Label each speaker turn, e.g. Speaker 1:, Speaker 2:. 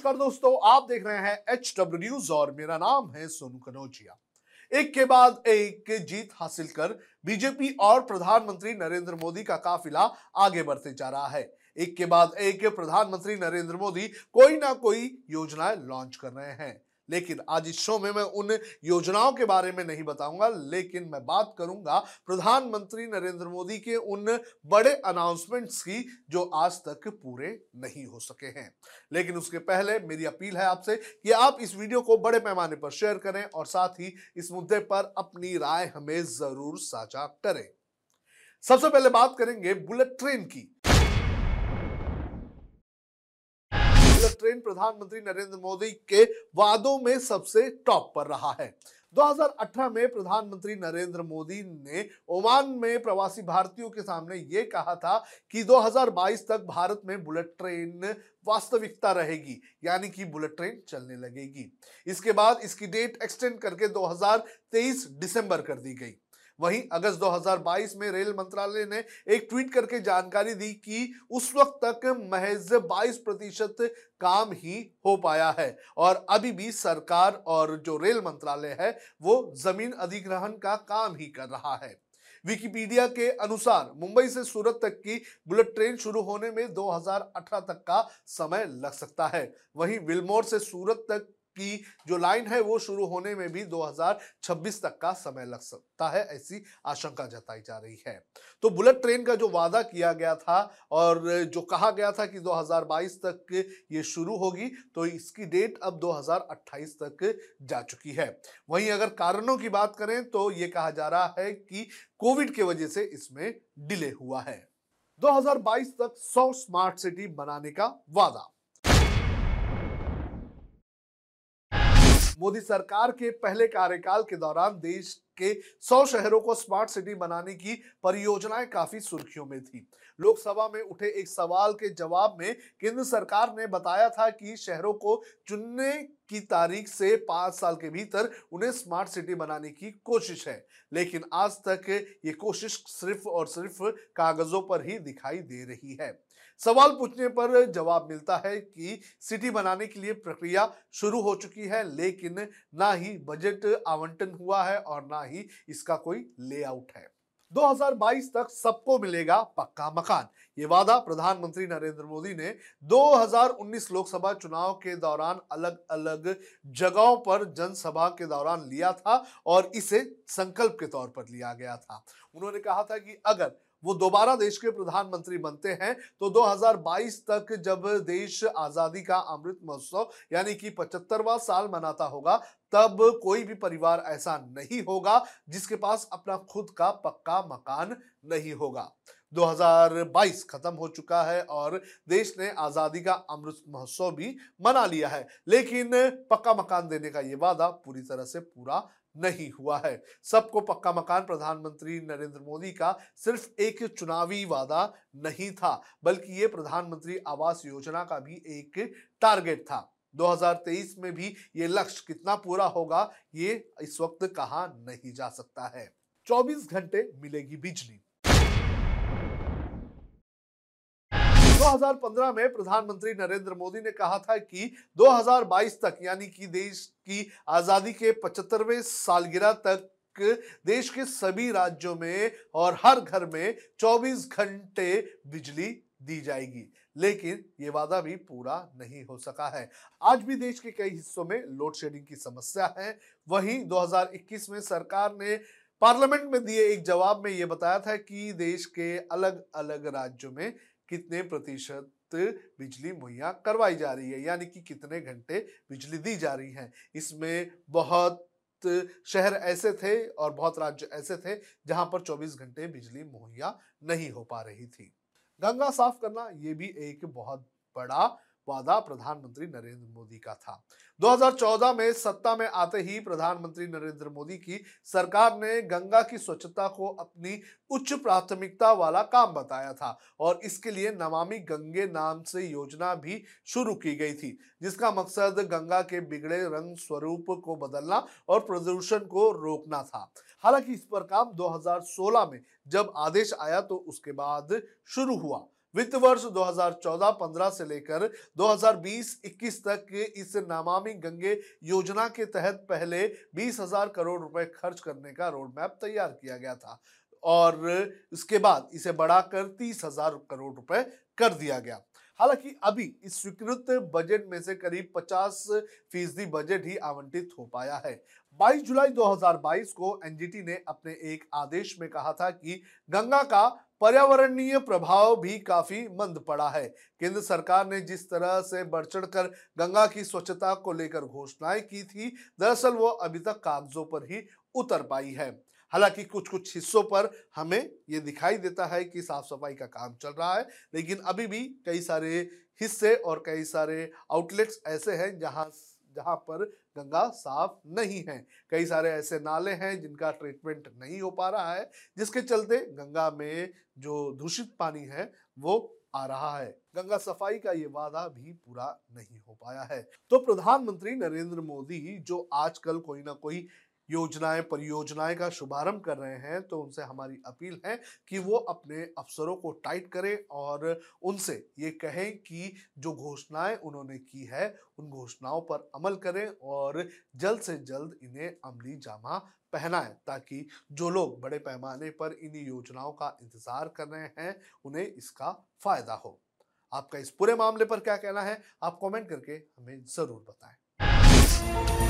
Speaker 1: नमस्कार दोस्तों, आप देख रहे हैं एच डब्ल्यू न्यूज़ और मेरा नाम है सोनू कनौजिया। एक के बाद एक जीत हासिल कर बीजेपी और प्रधानमंत्री नरेंद्र मोदी का काफिला आगे बढ़ते जा रहा है। एक के बाद एक प्रधानमंत्री नरेंद्र मोदी कोई ना कोई योजनाएँ लॉन्च कर रहे हैं। लेकिन आज इस शो में मैं उन योजनाओं के बारे में नहीं बताऊँगा, लेकिन मैं बात करूँगा प्रधानमंत्री नरेंद्र मोदी के उन बड़े अनाउंसमेंट्स की जो आज तक पूरे नहीं हो सके हैं। लेकिन उसके पहले मेरी अपील है आपसे कि आप इस वीडियो को बड़े पैमाने पर शेयर करें और साथ ही इस मुद्दे पर अपनी राय हमें ज़रूर साझा करें। सबसे पहले बात करेंगे बुलेट ट्रेन की। ट्रेन प्रधानमंत्री नरेंद्र मोदी के वादों में सबसे टॉप पर रहा है। 2018 में प्रधानमंत्री नरेंद्र मोदी ने ओमान में प्रवासी भारतीयों के सामने ये कहा था कि 2022 तक भारत में बुलेट ट्रेन वास्तविकता रहेगी, यानी कि बुलेट ट्रेन चलने लगेगी। इसके बाद इसकी डेट एक्सटेंड करके 2023 दिसंबर कर दी गई। वहीं अगस्त 2022 में रेल मंत्रालय ने एक ट्वीट करके जानकारी दी कि उस वक्त तक महज 22 प्रतिशत काम ही हो पाया है। और अभी भी सरकार और जो रेल मंत्रालय है, वो ज़मीन अधिग्रहण का काम ही कर रहा है। विकिपीडिया के अनुसार मुंबई से सूरत तक की बुलेट ट्रेन शुरू होने में 2018 तक का समय लग सकता है। वहीं विलमोर से सूरत तक की जो लाइन है वो शुरू होने में भी 2026 तक का समय लग सकता है, ऐसी आशंका जताई जा रही है। तो बुलेट ट्रेन का जो वादा किया गया था और जो कहा गया था कि 2022 तक ये शुरू होगी तो इसकी डेट अब 2028 तक जा चुकी है। वहीं अगर कारणों की बात करें तो ये कहा जा रहा है कि कोविड के वजह से इसमें डिले हुआ है। 2022 तक 100 स्मार्ट सिटी बनाने का वादा। मोदी सरकार के पहले कार्यकाल के दौरान देश के 100 शहरों को स्मार्ट सिटी बनाने की परियोजनाएँ काफ़ी सुर्खियों में थी। लोकसभा में उठे एक सवाल के जवाब में केंद्र सरकार ने बताया था कि शहरों को चुनने की तारीख से पाँच साल के भीतर उन्हें स्मार्ट सिटी बनाने की कोशिश है, लेकिन आज तक ये कोशिश सिर्फ़ और सिर्फ़ कागजों पर ही दिखाई दे रही है। सवाल पूछने पर जवाब मिलता है कि सिटी बनाने के लिए प्रक्रिया शुरू हो चुकी है, लेकिन ना ही बजट आवंटन हुआ है और ना ही इसका कोई लेआउट है। 2022 तक सबको मिलेगा पक्का मकान। ये वादा प्रधानमंत्री नरेंद्र मोदी ने 2019 लोकसभा चुनाव के दौरान अलग अलग जगहों पर जनसभा के दौरान लिया था और इसे संकल्प के तौर पर लिया गया था। उन्होंने कहा था कि अगर वो दोबारा देश के प्रधानमंत्री बनते हैं। तो 2022 तक जब देश आज़ादी का अमृत महोत्सव, यानी कि पचहत्तरवा साल मनाता होगा, तब कोई भी परिवार ऐसा नहीं होगा जिसके पास अपना खुद का पक्का मकान नहीं होगा। 2022 खत्म हो चुका है और देश ने आज़ादी का अमृत महोत्सव भी मना लिया है। लेकिन पक्का मकान देने का ये वादा पूरी तरह से पूरा नहीं हुआ है। सबको पक्का मकान प्रधानमंत्री नरेंद्र मोदी का सिर्फ़ एक चुनावी वादा नहीं था, बल्कि ये प्रधानमंत्री आवास योजना का भी एक टारगेट था। 2023 में भी ये लक्ष्य कितना पूरा होगा, ये इस वक्त कहा नहीं जा सकता है। 24 घंटे मिलेगी बिजली। 2015 में प्रधानमंत्री नरेंद्र मोदी ने कहा था कि 2022 तक, यानी कि देश की आज़ादी के पचहत्तरवें सालगिरह तक, देश के सभी राज्यों में और हर घर में 24 घंटे बिजली दी जाएगी। लेकिन ये वादा भी पूरा नहीं हो सका है। आज भी देश के कई हिस्सों में लोड शेडिंग की समस्या है। वहीं 2021 में सरकार ने पार्लियामेंट में दिए एक जवाब में ये बताया था कि देश के अलग अलग राज्यों में कितने प्रतिशत बिजली मुहैया करवाई जा रही है? यानी कि कितने घंटे बिजली दी जा रही है? इसमें बहुत शहर ऐसे थे और बहुत राज्य ऐसे थे जहाँ पर 24 घंटे बिजली मुहैया नहीं हो पा रही थी। गंगा साफ़ करना ये भी एक बहुत बड़ा वादा प्रधानमंत्री नरेंद्र मोदी का था। 2014 में सत्ता में आते ही प्रधानमंत्री नरेंद्र मोदी की सरकार ने गंगा की स्वच्छता को अपनी उच्च प्राथमिकता वाला काम बताया था और इसके लिए नमामि गंगे नाम से योजना भी शुरू की गई थी, जिसका मकसद गंगा के बिगड़े रंग स्वरूप को बदलना और प्रदूषण को रोकना था। हालाँकि इस पर काम 2016 में जब आदेश आया तो उसके बाद शुरू हुआ। वित्त वर्ष 2014-15 से लेकर 2020-21 तक के इस नमामि गंगे योजना के तहत पहले बीस हज़ार करोड़ रुपए खर्च करने का रोड मैप तैयार किया गया था और इसके बाद इसे बढ़ाकर तीस हज़ार करोड़ रुपए कर दिया गया। हालाँकि अभी इस स्वीकृत बजट में से करीब 50 फ़ीसदी बजट ही आवंटित हो पाया है। 22 जुलाई 2022 को एनजीटी ने अपने एक आदेश में कहा था कि गंगा का पर्यावरणीय प्रभाव भी काफ़ी मंद पड़ा है। केंद्र सरकार ने जिस तरह से बढ़ चढ़ कर गंगा की स्वच्छता को लेकर घोषणाएँ की थी, दरअसल वो अभी तक कागजों पर ही उतर पाई है। हालाँकि कुछ कुछ हिस्सों पर हमें ये दिखाई देता है कि साफ़ सफ़ाई का काम चल रहा है, लेकिन अभी भी कई सारे हिस्से और कई सारे आउटलेट्स ऐसे हैं जहाँ जहाँ पर गंगा साफ़ नहीं है। कई सारे ऐसे नाले हैं जिनका ट्रीटमेंट नहीं हो पा रहा है, जिसके चलते गंगा में जो दूषित पानी है, वो आ रहा है। गंगा सफ़ाई का ये वादा भी पूरा नहीं हो पाया है। तो प्रधानमंत्री नरेंद्र मोदी जो आजकल कोई ना कोई योजनाएँ, परियोजनाएँ का शुभारंभ कर रहे हैं तो उनसे हमारी अपील है कि वो अपने अफसरों को टाइट करें और उनसे ये कहें कि जो घोषणाएँ उन्होंने की है, उन घोषणाओं पर अमल करें और जल्द से जल्द इन्हें अमली जामा पहनाएँ, ताकि जो लोग बड़े पैमाने पर इन योजनाओं का इंतज़ार कर रहे हैं, उन्हें इसका फ़ायदा हो। आपका इस पूरे मामले पर क्या कहना है, आप कमेंट करके हमें ज़रूर बताएँ।